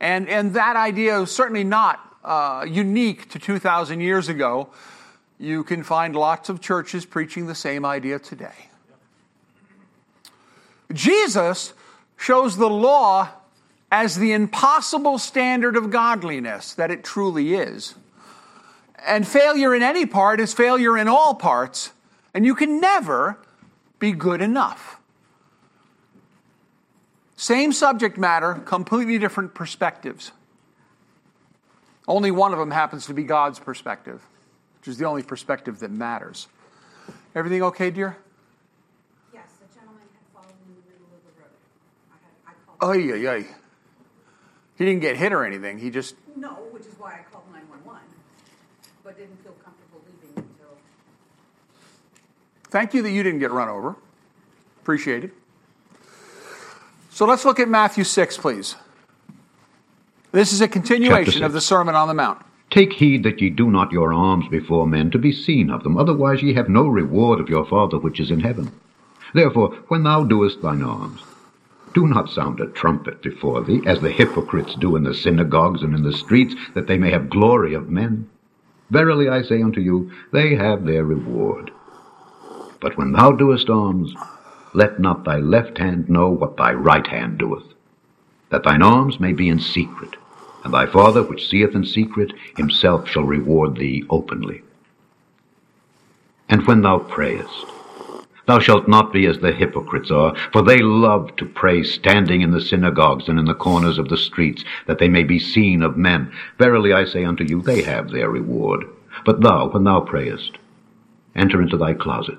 And, and that idea is certainly not uh, unique to 2,000 years ago. You can find lots of churches preaching the same idea today. Jesus shows the law as the impossible standard of godliness that it truly is. And failure in any part is failure in all parts, and you can never be good enough. Same subject matter, completely different perspectives. Only one of them happens to be God's perspective, which is the only perspective that matters. Everything okay, dear? Yes, the gentleman had fallen in the middle of the road. I had, I oy, oy. He didn't get hit or anything. He just. No, which is why I called 911, but didn't feel comfortable leaving until. Thank you that you didn't get run over. Appreciate it. So let's look at Matthew 6, please. This is a continuation of the. Sermon on the Mount. Take heed that ye do not your alms before men to be seen of them, otherwise ye have no reward of your Father which is in heaven. Therefore, when thou doest thine alms, do not sound a trumpet before thee, as the hypocrites do in the synagogues and in the streets, that they may have glory of men. Verily I say unto you, they have their reward. But when thou doest alms, let not thy left hand know what thy right hand doeth, that thine alms may be in secret, and thy Father which seeth in secret himself shall reward thee openly. And when thou prayest, thou shalt not be as the hypocrites are, for they love to pray standing in the synagogues and in the corners of the streets, that they may be seen of men. Verily I say unto you, they have their reward. But thou, when thou prayest, enter into thy closet,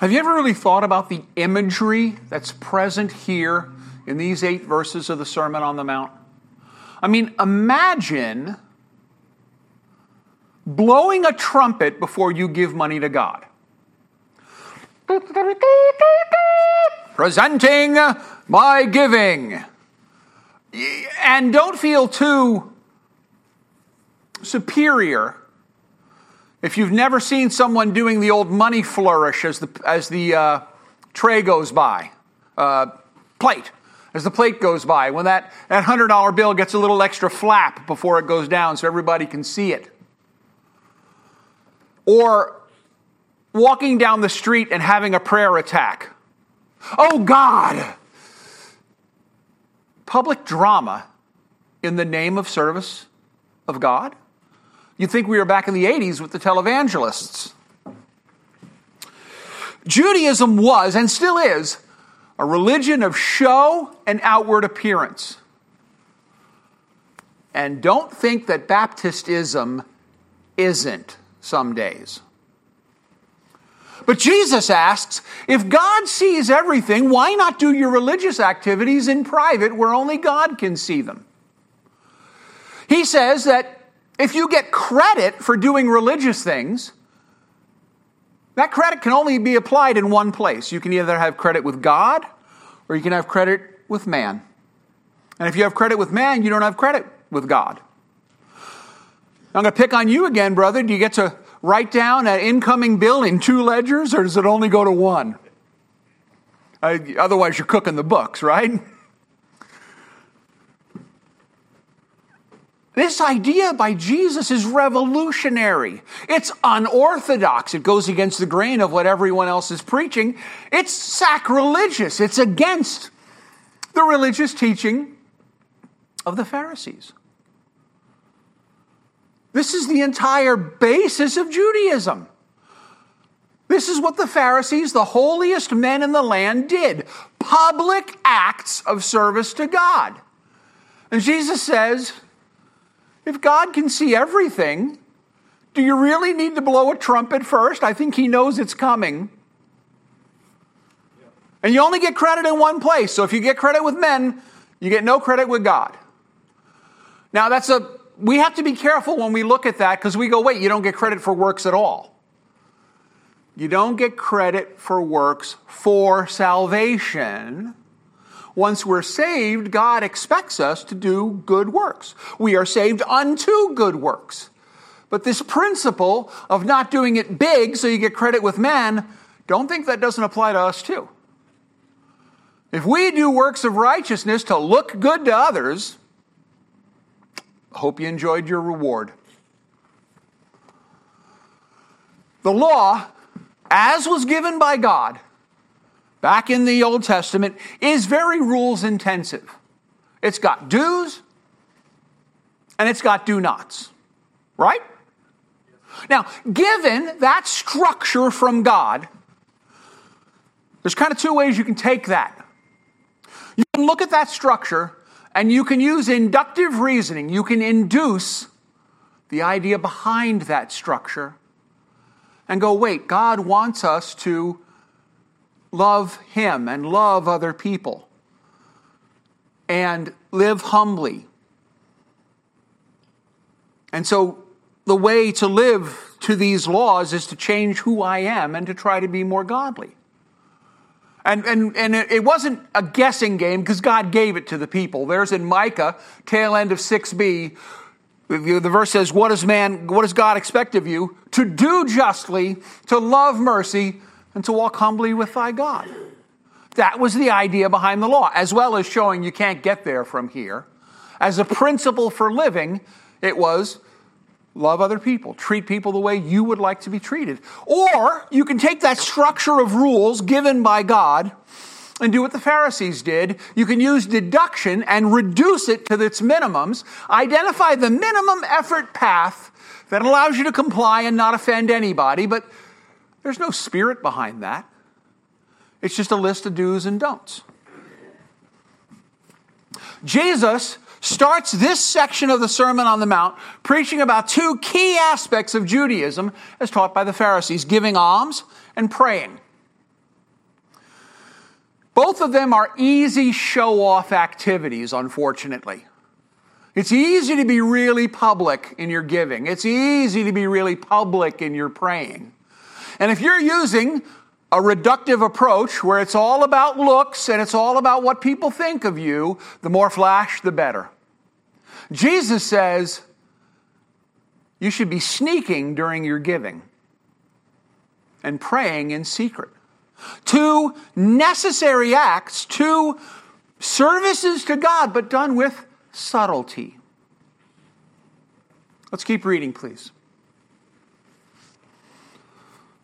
Have you ever really thought about the imagery that's present here in these eight verses of the Sermon on the Mount? I mean, imagine blowing a trumpet before you give money to God. Presenting my giving. And don't feel too superior if you've never seen someone doing the old money flourish as the, as the uh, tray goes by, uh, plate, as the plate goes by, when that, that $100 bill gets a little extra flap before it goes down so everybody can see it. Or walking down the street and having a prayer attack. Oh God! Public drama in the name of service of God? You'd think we were back in the 80s with the televangelists. Judaism was, and still is, a religion of show and outward appearance. And don't think that Baptistism isn't some days. But Jesus asks if God sees everything, why not do your religious activities in private where only God can see them? He says that if you get credit for doing religious things, that credit can only be applied in one place. You can either have credit with God or you can have credit with man. And if you have credit with man, you don't have credit with God. I'm going to pick on you again, brother. Do you get to write down an incoming bill in two ledgers or does it only go to one? Otherwise, you're cooking the books, right? This idea by Jesus is revolutionary. It's unorthodox. It goes against the grain of what everyone else is preaching. It's sacrilegious. It's against the religious teaching of the Pharisees. This is the entire basis of Judaism. This is what the Pharisees, the holiest men in the land, did public acts of service to God. And Jesus says, if God can see everything, do you really need to blow a trumpet first? I think He knows it's coming. And you only get credit in one place. So if you get credit with men, you get no credit with God. Now, that's a we have to be careful when we look at that because we go, wait, you don't get credit for works at all. You don't get credit for works for salvation. Once we're saved, God expects us to do good works. We are saved unto good works. But this principle of not doing it big so you get credit with men, don't think that doesn't apply to us too. If we do works of righteousness to look good to others, hope you enjoyed your reward. The law, as was given by God back in the Old Testament, is very rules intensive. It's got do's and it's got do nots, right? Now, given that structure from God, there's kind of two ways you can take that. You can look at that structure and you can use inductive reasoning. You can induce the idea behind that structure and go, wait, God wants us to love Him and love other people and live humbly. And so the way to live to these laws is to change who I am and to try to be more godly. And, and, and it wasn't a guessing game because God gave it to the people. There's in Micah, tail end of 6b, the verse says, What does man, what does God expect of you? To do justly, to love mercy, and to walk humbly with thy God. That was the idea behind the law, as well as showing you can't get there from here. As a principle for living, it was love other people, treat people the way you would like to be treated. Or you can take that structure of rules given by God and do what the Pharisees did. You can use deduction and reduce it to its minimums, identify the minimum effort path that allows you to comply and not offend anybody, but there's no spirit behind that. It's just a list of do's and don'ts. Jesus starts this section of the Sermon on the Mount preaching about two key aspects of Judaism as taught by the Pharisees giving alms and praying. Both of them are easy show off activities, unfortunately. It's easy to be really public in your giving. It's easy to be really public in your praying. And if you're using a reductive approach where it's all about looks and it's all about what people think of you, the more flash, the better. Jesus says you should be sneaking during your giving and praying in secret. Two necessary acts, two services to God, but done with subtlety. Let's keep reading, please.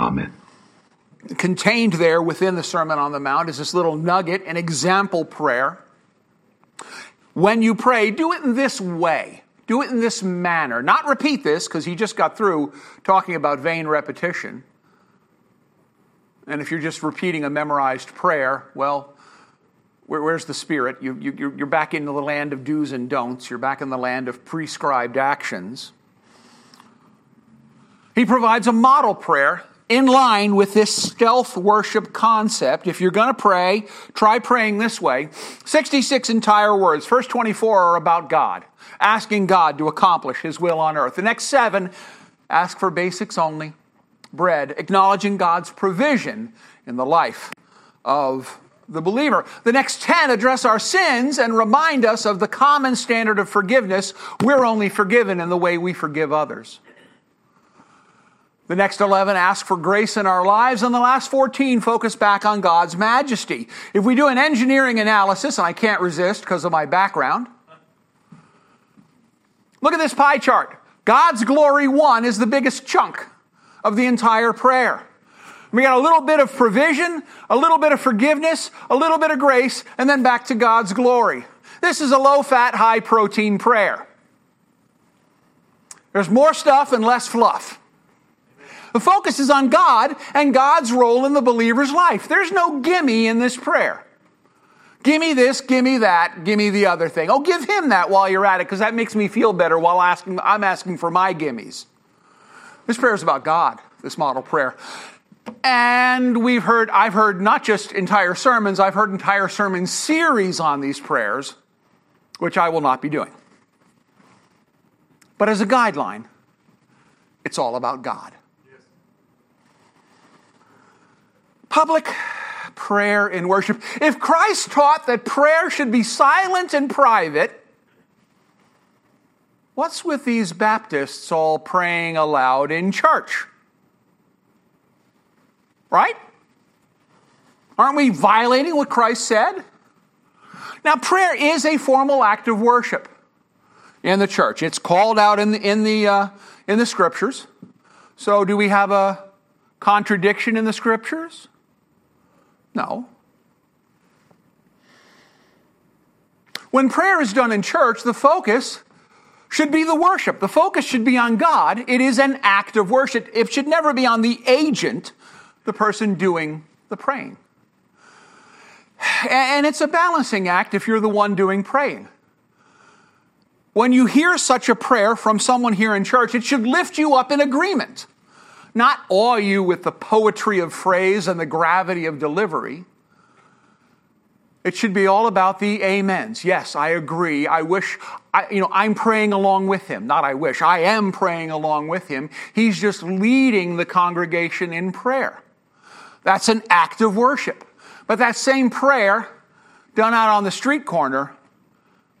Amen. Contained there within the Sermon on the Mount is this little nugget, an example prayer. When you pray, do it in this way. Do it in this manner. Not repeat this, because he just got through talking about vain repetition. And if you're just repeating a memorized prayer, well, where, where's the spirit? You, you, you're back in the land of do's and don'ts. You're back in the land of prescribed actions. He provides a model prayer in line with this stealth worship concept. If you're going to pray, try praying this way. 66 entire words. First 24 are about God, asking God to accomplish His will on earth. The next seven ask for basics only bread, acknowledging God's provision in the life of the believer. The next 10 address our sins and remind us of the common standard of forgiveness. We're only forgiven in the way we forgive others. The next 11 ask for grace in our lives, and the last 14 focus back on God's majesty. If we do an engineering analysis, and I can't resist because of my background, look at this pie chart. God's glory one is the biggest chunk of the entire prayer. We got a little bit of provision, a little bit of forgiveness, a little bit of grace, and then back to God's glory. This is a low fat, high protein prayer. There's more stuff and less fluff. The focus is on God and God's role in the believer's life. There's no gimme in this prayer. Gimme this, gimme that, gimme the other thing. Oh, give him that while you're at it, because that makes me feel better while asking, I'm asking for my gimmies. This prayer is about God, this model prayer. And we've heard, I've heard not just entire sermons, I've heard entire sermon series on these prayers, which I will not be doing. But as a guideline, it's all about God. Public prayer in worship. If Christ taught that prayer should be silent and private, what's with these Baptists all praying aloud in church? Right? Aren't we violating what Christ said? Now, prayer is a formal act of worship in the church. It's called out in the, in the, uh, in the scriptures. So, do we have a contradiction in the scriptures? No. When prayer is done in church, the focus should be the worship. The focus should be on God. It is an act of worship. It should never be on the agent, the person doing the praying. And it's a balancing act if you're the one doing praying. When you hear such a prayer from someone here in church, it should lift you up in agreement not awe you with the poetry of phrase and the gravity of delivery. It should be all about the amens. Yes, I agree. I wish, I, you know, I'm praying along with him. Not I wish. I am praying along with him. He's just leading the congregation in prayer. That's an act of worship. But that same prayer done out on the street corner,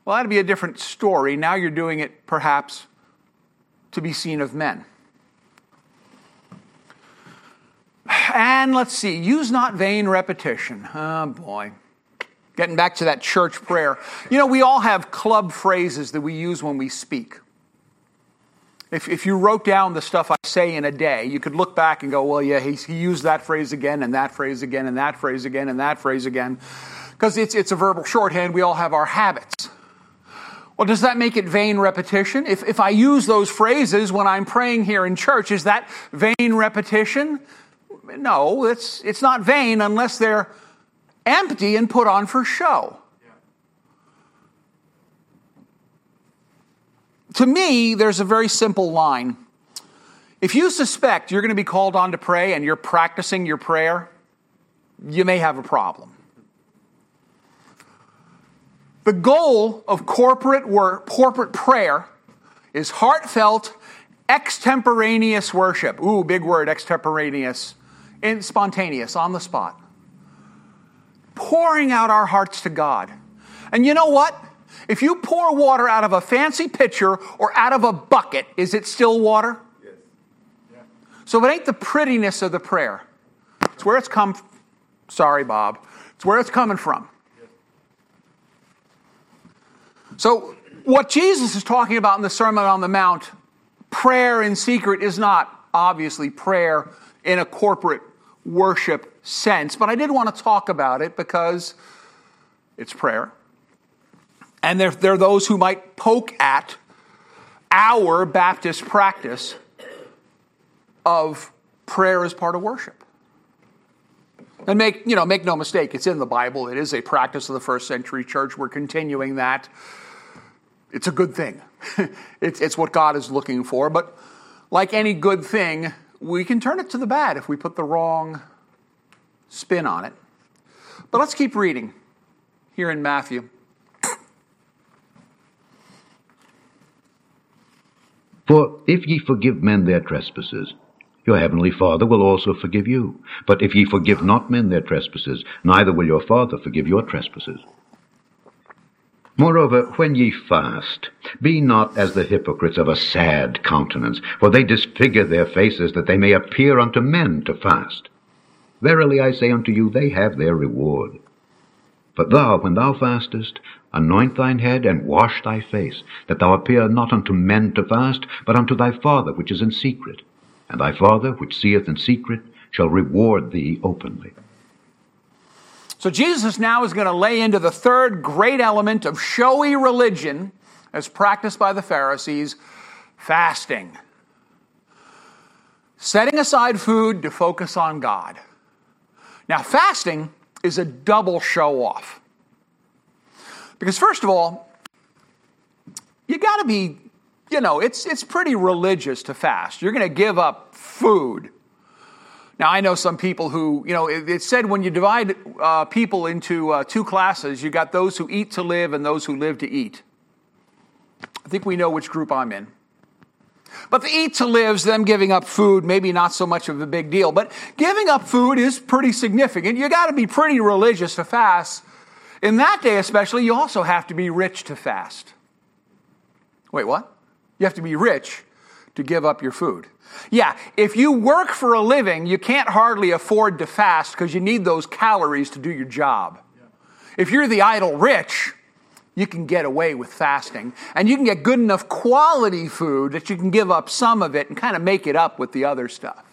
well, that'd be a different story. Now you're doing it perhaps to be seen of men. And let's see, use not vain repetition. Oh boy. Getting back to that church prayer. You know, we all have club phrases that we use when we speak. If, if you wrote down the stuff I say in a day, you could look back and go, well, yeah, he, he used that phrase again, and that phrase again, and that phrase again, and that phrase again. Because it's, it's a verbal shorthand, we all have our habits. Well, does that make it vain repetition? If, if I use those phrases when I'm praying here in church, is that vain repetition? No, it's, it's not vain unless they're empty and put on for show. To me, there's a very simple line. If you suspect you're going to be called on to pray and you're practicing your prayer, you may have a problem. The goal of corporate work, corporate prayer is heartfelt, extemporaneous worship. Ooh, big word, extemporaneous and spontaneous, on the spot. Pouring out our hearts to God. And you know what? If you pour water out of a fancy pitcher or out of a bucket, is it still water? Yes. Yeah. So it ain't the prettiness of the prayer. It's where it's come from. Sorry, Bob. It's where it's coming from. So what Jesus is talking about in the Sermon on the Mount, prayer in secret is not obviously prayer in a corporate worship sense, but I did want to talk about it because it's prayer. And there, there are those who might poke at our Baptist practice of prayer as part of worship. And make, you know, make no mistake, it's in the Bible. It is a practice of the first century church. We're continuing that. It's a good thing. it's, it's what God is looking for. But like any good thing, we can turn it to the bad if we put the wrong spin on it. But let's keep reading here in Matthew. For if ye forgive men their trespasses, your heavenly Father will also forgive you. But if ye forgive not men their trespasses, neither will your Father forgive your trespasses. Moreover, when ye fast, be not as the hypocrites of a sad countenance, for they disfigure their faces, that they may appear unto men to fast. Verily I say unto you, they have their reward. But thou, when thou fastest, anoint thine head, and wash thy face, that thou appear not unto men to fast, but unto thy Father which is in secret. And thy Father which seeth in secret shall reward thee openly. So Jesus now is going to lay into the third great element of showy religion as practiced by the Pharisees fasting. Setting aside food to focus on God. Now, fasting is a double show off. Because, first of all, you got to be, you know, it's, it's pretty religious to fast. You're going to give up food. Now, I know some people who, you know, it, it said when you divide uh, people into uh, two classes, you got those who eat to live and those who live to eat. I think we know which group I'm in. But the eat to lives, them giving up food, maybe not so much of a big deal. But giving up food is pretty significant. You got to be pretty religious to fast. In that day, especially, you also have to be rich to fast. Wait, what? You have to be rich to give up your food. Yeah, if you work for a living, you can't hardly afford to fast because you need those calories to do your job. If you're the idle rich, you can get away with fasting. And you can get good enough quality food that you can give up some of it and kind of make it up with the other stuff.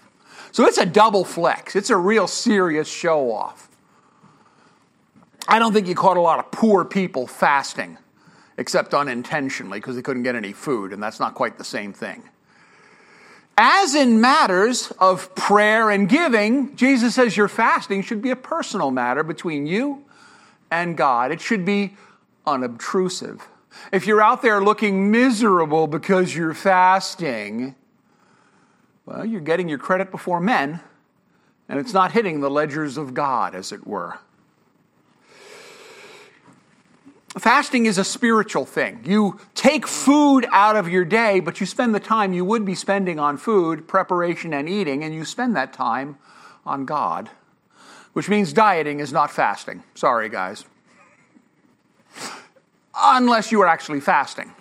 So it's a double flex. It's a real serious show off. I don't think you caught a lot of poor people fasting, except unintentionally because they couldn't get any food, and that's not quite the same thing. As in matters of prayer and giving, Jesus says your fasting should be a personal matter between you and God. It should be unobtrusive. If you're out there looking miserable because you're fasting, well, you're getting your credit before men, and it's not hitting the ledgers of God, as it were. Fasting is a spiritual thing. You take food out of your day, but you spend the time you would be spending on food, preparation, and eating, and you spend that time on God, which means dieting is not fasting. Sorry, guys unless you are actually fasting.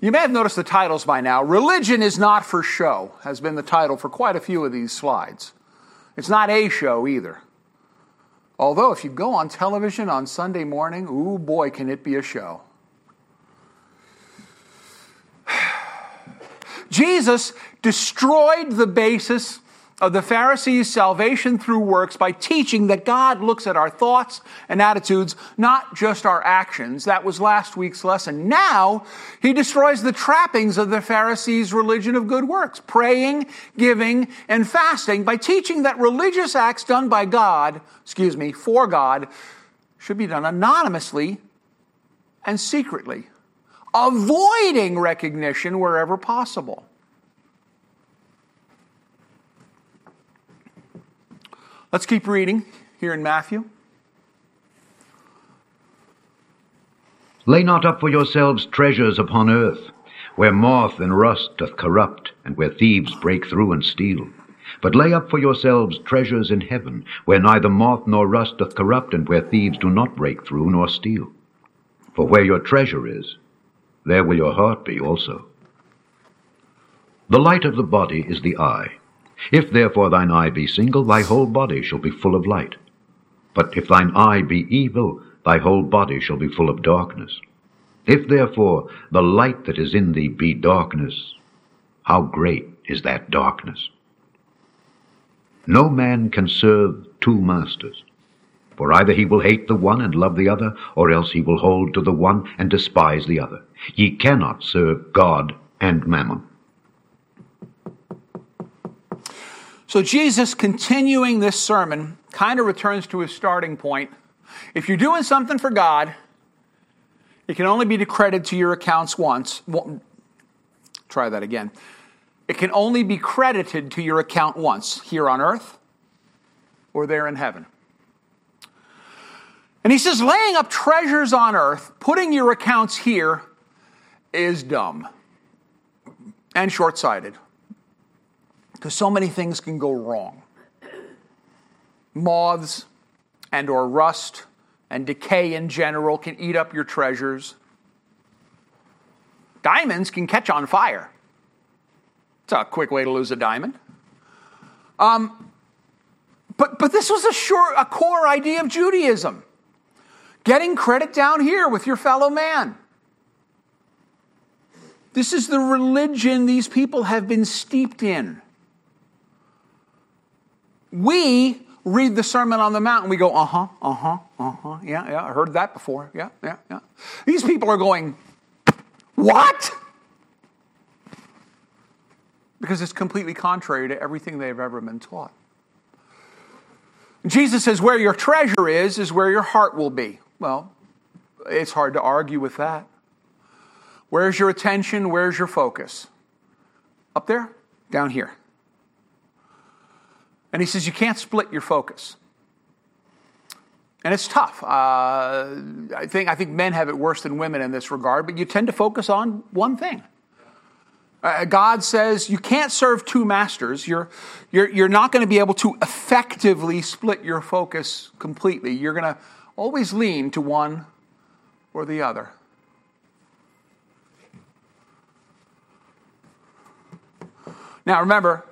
You may have noticed the titles by now. Religion is not for show, has been the title for quite a few of these slides. It's not a show either. Although, if you go on television on Sunday morning, ooh boy, can it be a show. Jesus destroyed the basis of the Pharisees' salvation through works by teaching that God looks at our thoughts and attitudes, not just our actions. That was last week's lesson. Now, he destroys the trappings of the Pharisees' religion of good works, praying, giving, and fasting by teaching that religious acts done by God, excuse me, for God, should be done anonymously and secretly, avoiding recognition wherever possible. Let's keep reading here in Matthew. Lay not up for yourselves treasures upon earth, where moth and rust doth corrupt, and where thieves break through and steal. But lay up for yourselves treasures in heaven, where neither moth nor rust doth corrupt, and where thieves do not break through nor steal. For where your treasure is, there will your heart be also. The light of the body is the eye. If therefore thine eye be single, thy whole body shall be full of light. But if thine eye be evil, thy whole body shall be full of darkness. If therefore the light that is in thee be darkness, how great is that darkness? No man can serve two masters. For either he will hate the one and love the other, or else he will hold to the one and despise the other. Ye cannot serve God and mammon. So Jesus, continuing this sermon, kind of returns to his starting point. If you're doing something for God, it can only be credited to your accounts once. Well, try that again. It can only be credited to your account once, here on earth or there in heaven. And he says, laying up treasures on earth, putting your accounts here, is dumb and short sighted because so many things can go wrong. Moths and or rust and decay in general can eat up your treasures. Diamonds can catch on fire. It's a quick way to lose a diamond. Um, but, but this was a, short, a core idea of Judaism getting credit down here with your fellow man. This is the religion these people have been steeped in we read the Sermon on the Mount and we go, uh huh, uh huh, uh huh, yeah, yeah, I heard that before, yeah, yeah, yeah. These people are going, what? Because it's completely contrary to everything they've ever been taught. Jesus says, Where your treasure is, is where your heart will be. Well, it's hard to argue with that. Where's your attention? Where's your focus? Up there? Down here. And he says, You can't split your focus. And it's tough. Uh, I, think, I think men have it worse than women in this regard, but you tend to focus on one thing. Uh, God says you can't serve two masters. You're, you're, you're not going to be able to effectively split your focus completely. You're going to always lean to one or the other. Now, remember,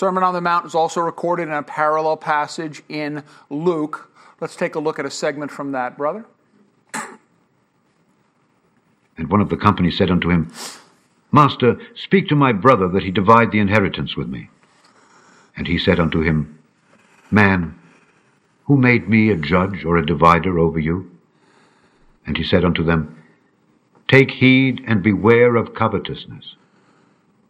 Sermon on the Mount is also recorded in a parallel passage in Luke. Let's take a look at a segment from that, brother. And one of the company said unto him, Master, speak to my brother that he divide the inheritance with me. And he said unto him, Man, who made me a judge or a divider over you? And he said unto them, Take heed and beware of covetousness.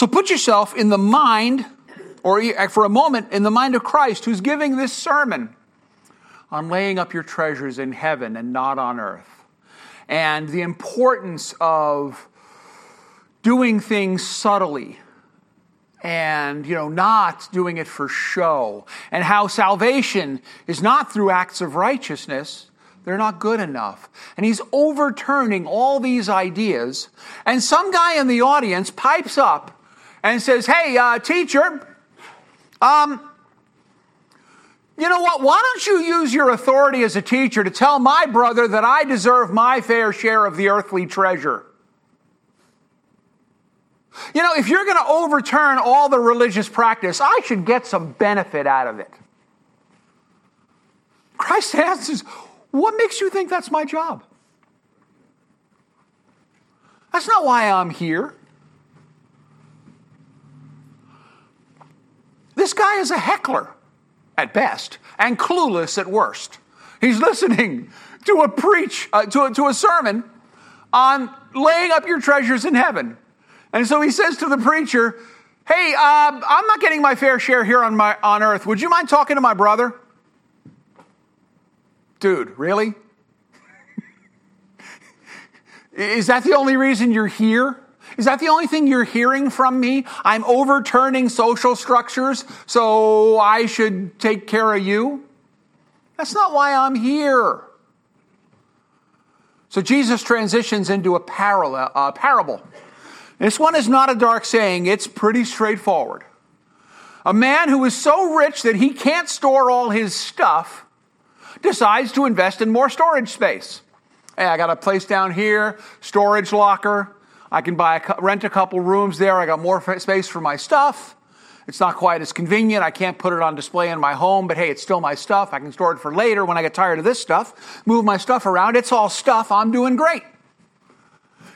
So put yourself in the mind, or for a moment, in the mind of Christ who's giving this sermon on laying up your treasures in heaven and not on earth. And the importance of doing things subtly and you know not doing it for show and how salvation is not through acts of righteousness they're not good enough and he's overturning all these ideas and some guy in the audience pipes up and says hey uh, teacher um, you know what? Why don't you use your authority as a teacher to tell my brother that I deserve my fair share of the earthly treasure? You know, if you're going to overturn all the religious practice, I should get some benefit out of it. Christ answers, What makes you think that's my job? That's not why I'm here. This guy is a heckler at best and clueless at worst. He's listening to a preach, uh, to, a, to a sermon on laying up your treasures in heaven. And so he says to the preacher, Hey, uh, I'm not getting my fair share here on, my, on earth. Would you mind talking to my brother? Dude, really? Is that the only reason you're here? Is that the only thing you're hearing from me? I'm overturning social structures, so I should take care of you? That's not why I'm here. So Jesus transitions into a uh, parable. This one is not a dark saying, it's pretty straightforward. A man who is so rich that he can't store all his stuff decides to invest in more storage space. Hey, I got a place down here, storage locker. I can buy a, rent a couple rooms there. I got more space for my stuff. It's not quite as convenient. I can't put it on display in my home, but hey, it's still my stuff. I can store it for later when I get tired of this stuff. Move my stuff around. It's all stuff. I'm doing great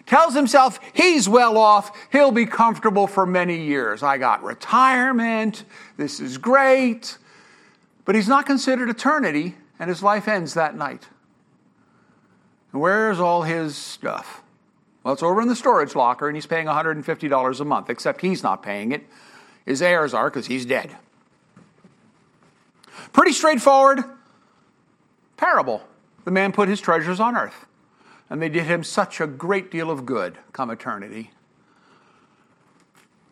tells himself he's well off, he'll be comfortable for many years. I got retirement, this is great. But he's not considered eternity, and his life ends that night. And where's all his stuff? Well, it's over in the storage locker, and he's paying $150 a month, except he's not paying it. His heirs are because he's dead. Pretty straightforward parable. The man put his treasures on earth and they did him such a great deal of good come eternity.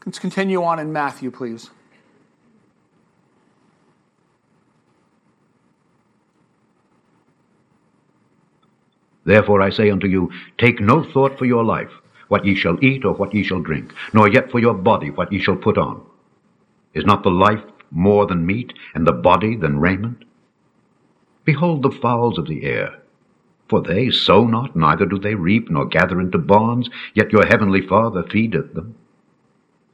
Let's continue on in Matthew, please. Therefore I say unto you, take no thought for your life, what ye shall eat or what ye shall drink, nor yet for your body what ye shall put on. Is not the life more than meat, and the body than raiment? Behold the fowls of the air. For they sow not, neither do they reap, nor gather into barns, yet your heavenly Father feedeth them.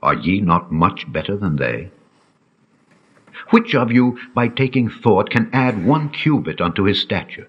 Are ye not much better than they? Which of you, by taking thought, can add one cubit unto his stature?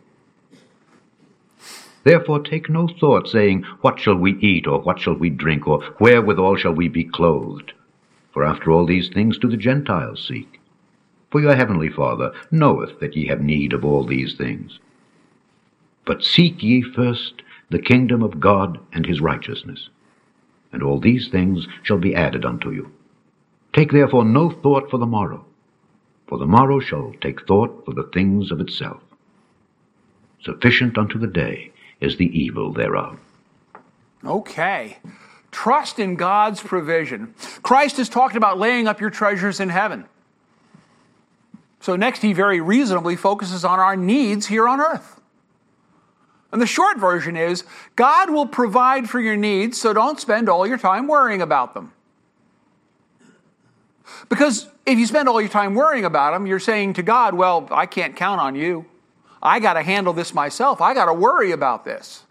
Therefore take no thought, saying, What shall we eat, or what shall we drink, or wherewithal shall we be clothed? For after all these things do the Gentiles seek. For your heavenly Father knoweth that ye have need of all these things. But seek ye first the kingdom of God and his righteousness, and all these things shall be added unto you. Take therefore no thought for the morrow, for the morrow shall take thought for the things of itself. Sufficient unto the day is the evil thereof. Okay. Trust in God's provision. Christ has talked about laying up your treasures in heaven. So, next, he very reasonably focuses on our needs here on earth. And the short version is God will provide for your needs, so don't spend all your time worrying about them. Because if you spend all your time worrying about them, you're saying to God, Well, I can't count on you. I got to handle this myself. I got to worry about this.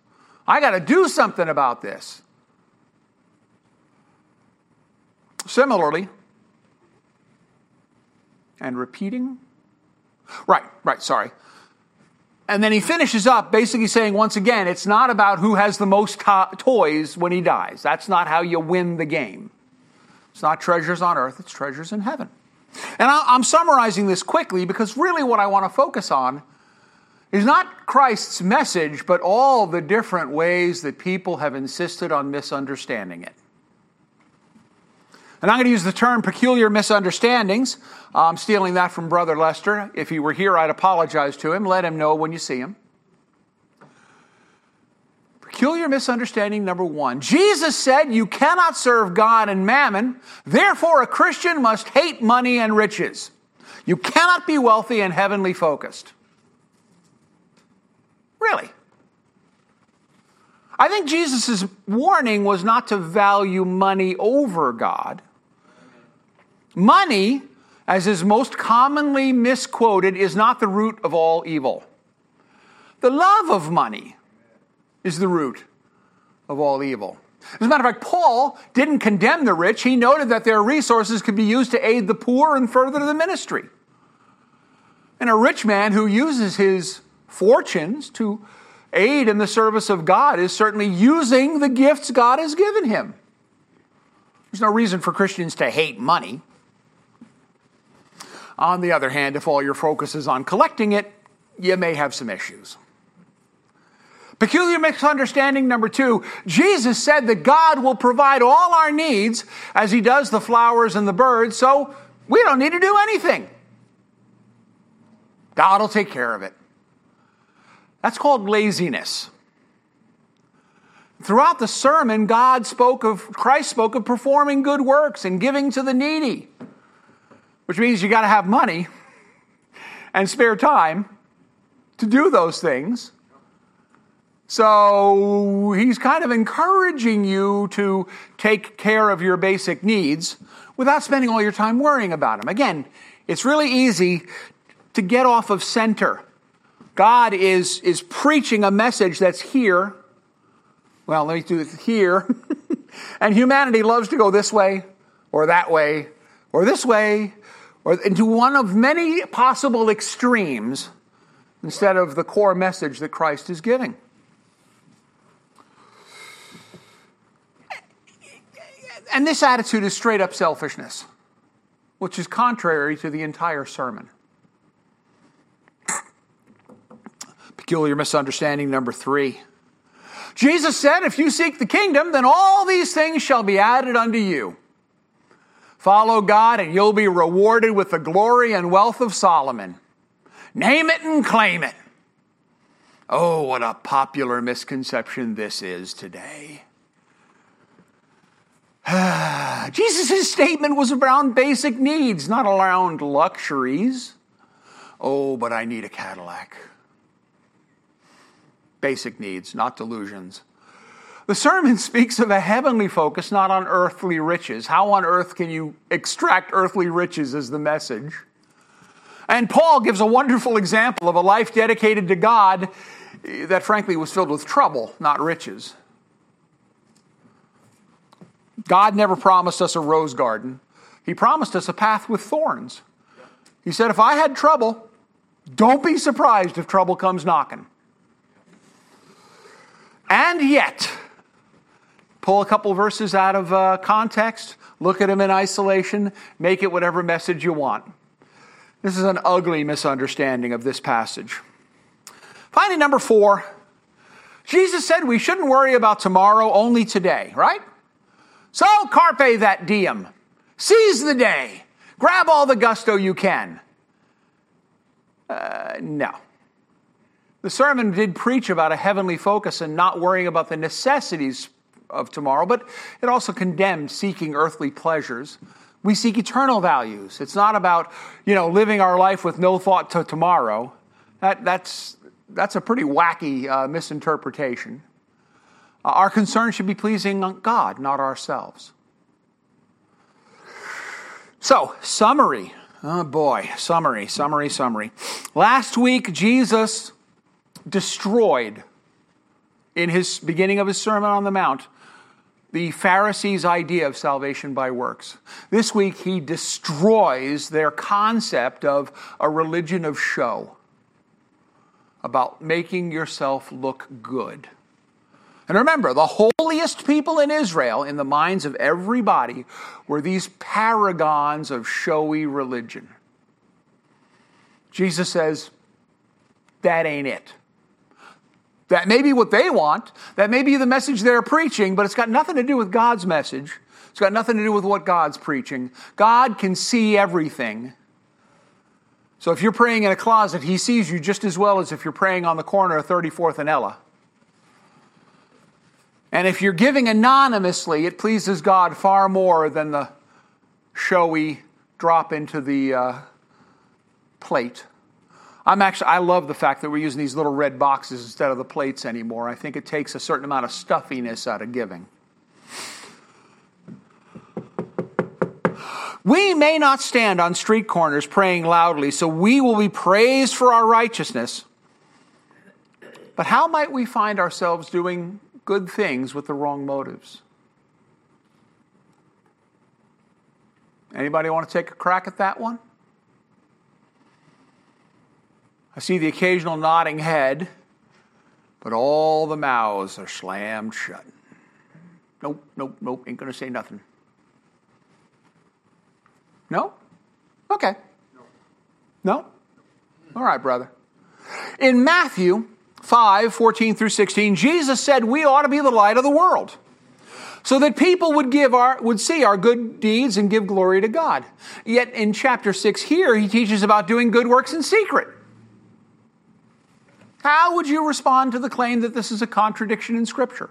I got to do something about this. Similarly, and repeating, right, right, sorry. And then he finishes up basically saying, once again, it's not about who has the most to- toys when he dies. That's not how you win the game. It's not treasures on earth, it's treasures in heaven. And I'm summarizing this quickly because really what I want to focus on is not Christ's message, but all the different ways that people have insisted on misunderstanding it. And I'm going to use the term peculiar misunderstandings. I'm stealing that from Brother Lester. If he were here, I'd apologize to him. Let him know when you see him. Peculiar misunderstanding number one Jesus said you cannot serve God and mammon, therefore, a Christian must hate money and riches. You cannot be wealthy and heavenly focused. Really? I think Jesus' warning was not to value money over God. Money, as is most commonly misquoted, is not the root of all evil. The love of money is the root of all evil. As a matter of fact, Paul didn't condemn the rich. He noted that their resources could be used to aid the poor and further the ministry. And a rich man who uses his fortunes to aid in the service of God is certainly using the gifts God has given him. There's no reason for Christians to hate money. On the other hand, if all your focus is on collecting it, you may have some issues. Peculiar misunderstanding number two Jesus said that God will provide all our needs as He does the flowers and the birds, so we don't need to do anything. God will take care of it. That's called laziness. Throughout the sermon, God spoke of, Christ spoke of performing good works and giving to the needy which means you got to have money and spare time to do those things. So he's kind of encouraging you to take care of your basic needs without spending all your time worrying about them. Again, it's really easy to get off of center. God is, is preaching a message that's here. Well, let me do it here. and humanity loves to go this way or that way or this way or into one of many possible extremes instead of the core message that Christ is giving. And this attitude is straight up selfishness, which is contrary to the entire sermon. Peculiar misunderstanding number three. Jesus said, If you seek the kingdom, then all these things shall be added unto you. Follow God, and you'll be rewarded with the glory and wealth of Solomon. Name it and claim it. Oh, what a popular misconception this is today. Jesus' statement was around basic needs, not around luxuries. Oh, but I need a Cadillac. Basic needs, not delusions. The sermon speaks of a heavenly focus, not on earthly riches. How on earth can you extract earthly riches as the message? And Paul gives a wonderful example of a life dedicated to God that, frankly, was filled with trouble, not riches. God never promised us a rose garden, He promised us a path with thorns. He said, If I had trouble, don't be surprised if trouble comes knocking. And yet, pull a couple verses out of uh, context, look at them in isolation, make it whatever message you want. This is an ugly misunderstanding of this passage. Finally, number four, Jesus said we shouldn't worry about tomorrow, only today, right? So carpe that diem. Seize the day. Grab all the gusto you can. Uh, no. The sermon did preach about a heavenly focus and not worrying about the necessities of tomorrow, but it also condemned seeking earthly pleasures. We seek eternal values. It's not about, you know, living our life with no thought to tomorrow. That, that's, that's a pretty wacky uh, misinterpretation. Uh, our concern should be pleasing God, not ourselves. So, summary. Oh boy, summary, summary, summary. Last week, Jesus destroyed, in his beginning of his Sermon on the Mount, the Pharisees' idea of salvation by works. This week, he destroys their concept of a religion of show, about making yourself look good. And remember, the holiest people in Israel, in the minds of everybody, were these paragons of showy religion. Jesus says, that ain't it. That may be what they want, that may be the message they're preaching, but it's got nothing to do with God's message. It's got nothing to do with what God's preaching. God can see everything. So if you're praying in a closet, He sees you just as well as if you're praying on the corner of 34th and Ella. And if you're giving anonymously, it pleases God far more than the showy drop into the uh, plate. I'm actually, I love the fact that we're using these little red boxes instead of the plates anymore. I think it takes a certain amount of stuffiness out of giving. We may not stand on street corners praying loudly, so we will be praised for our righteousness. But how might we find ourselves doing good things with the wrong motives. Anybody want to take a crack at that one? I see the occasional nodding head, but all the mouths are slammed shut. Nope, nope, nope, ain't going to say nothing. No? Okay. No? All right, brother. In Matthew, 5 14 through 16, Jesus said we ought to be the light of the world so that people would give our would see our good deeds and give glory to God. Yet in chapter 6 here he teaches about doing good works in secret. How would you respond to the claim that this is a contradiction in scripture?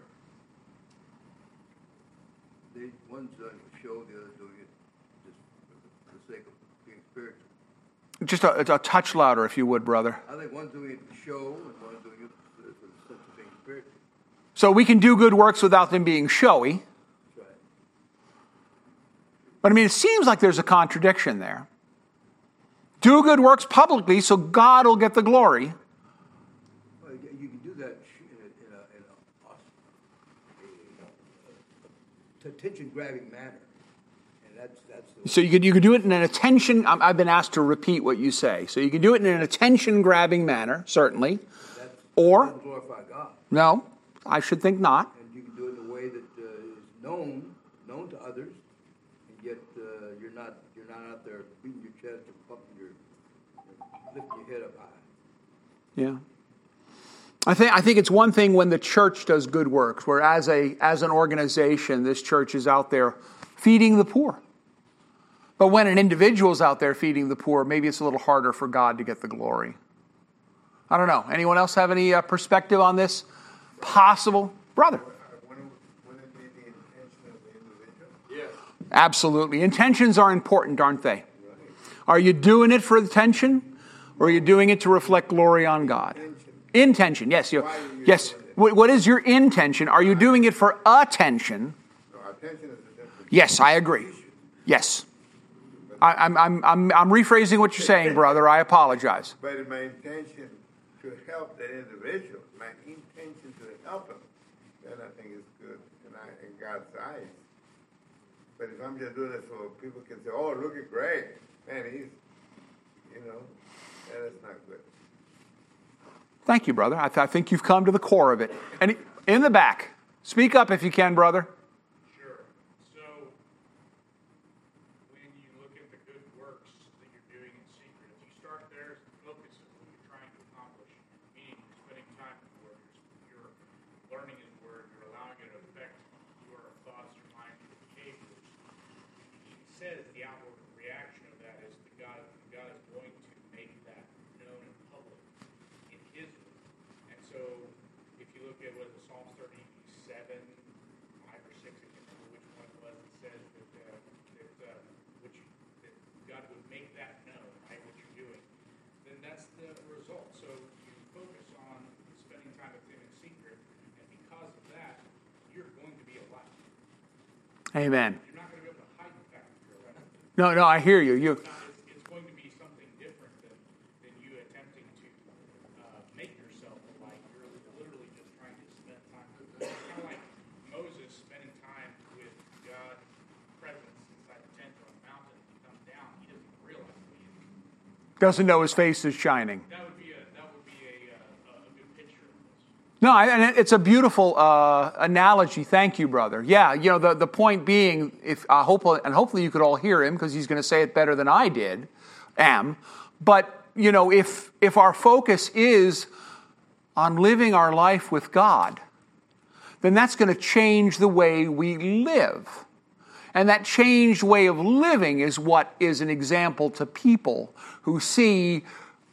one's the doing just for the sake of being spiritual. Just a, a touch louder, if you would, brother. I think one's doing it for show so we can do good works without them being showy. But I mean, it seems like there's a contradiction there. Do good works publicly so God will get the glory. Well, you can do that in a, attention grabbing manner. That's, that's so you could, you could do it in an attention, I've been asked to repeat what you say. So you can do it in an attention grabbing manner, certainly. or, no, I should think not. And you can do it in a way that uh, is known, known to others, and yet uh, you're not you're not out there beating your chest and pumping your, lifting your head up high. Yeah. I think, I think it's one thing when the church does good works, where as, a, as an organization, this church is out there feeding the poor. But when an individual is out there feeding the poor, maybe it's a little harder for God to get the glory. I don't know. Anyone else have any uh, perspective on this? Possible? Brother. Absolutely. Intentions are important, aren't they? Are you doing it for attention or are you doing it to reflect glory on God? Intention. Yes. You, Why are you yes. What what is your intention? Are you doing it for attention? No, attention is a different. Yes, I agree. Yes. I, I'm, I'm, I'm, I'm rephrasing what you're saying, brother. I apologize. But my intention to help that individual, my intention to help him, then I think it's good in, I, in God's eyes. But if I'm just doing it so people can say, oh, look at Greg, man, he's, you know, that is not good. Thank you, brother. I, th- I think you've come to the core of it. And in the back, speak up if you can, brother. Sure. So, when you look at the good works that you're doing in secret, if you start there as the focus of what you're trying to accomplish, meaning you're spending time with the Lord, you're, you're learning His Word, you're allowing it to affect your thoughts, your mind, your behaviors, he says the outward reaction of that is that God, God is going to make that known in public in His Word. And so, if you look at what the Psalms 37, 5 or 6, I can't remember which one it was, it says that, uh, that, uh, which, that God would make that known, right, what you're doing, then that's the result. So you focus on spending time with Him in secret, and because of that, you're going to be a light. Amen. You're not going to be able to hide the fact that you're a light. No, no, I hear you. You, It's, not, it's, it's going to be something different than, than you attempting to uh, make yourself a light. You're literally just trying to spend time with It's kind of like Moses spending time with God's presence inside the tent on the mountain. He comes down, he doesn't realize who he is. doesn't know his face is shining. That would be a that would be a, uh, a good picture of this. No, and it's a beautiful uh, analogy. Thank you, brother. Yeah, you know the, the point being, if I hope and hopefully you could all hear him because he's going to say it better than I did, am. But you know, if if our focus is on living our life with God, then that's going to change the way we live. And that changed way of living is what is an example to people who see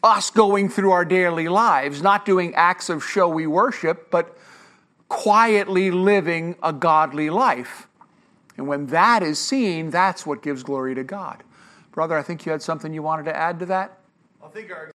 us going through our daily lives, not doing acts of showy worship, but quietly living a godly life. And when that is seen, that's what gives glory to God. Brother, I think you had something you wanted to add to that? I think our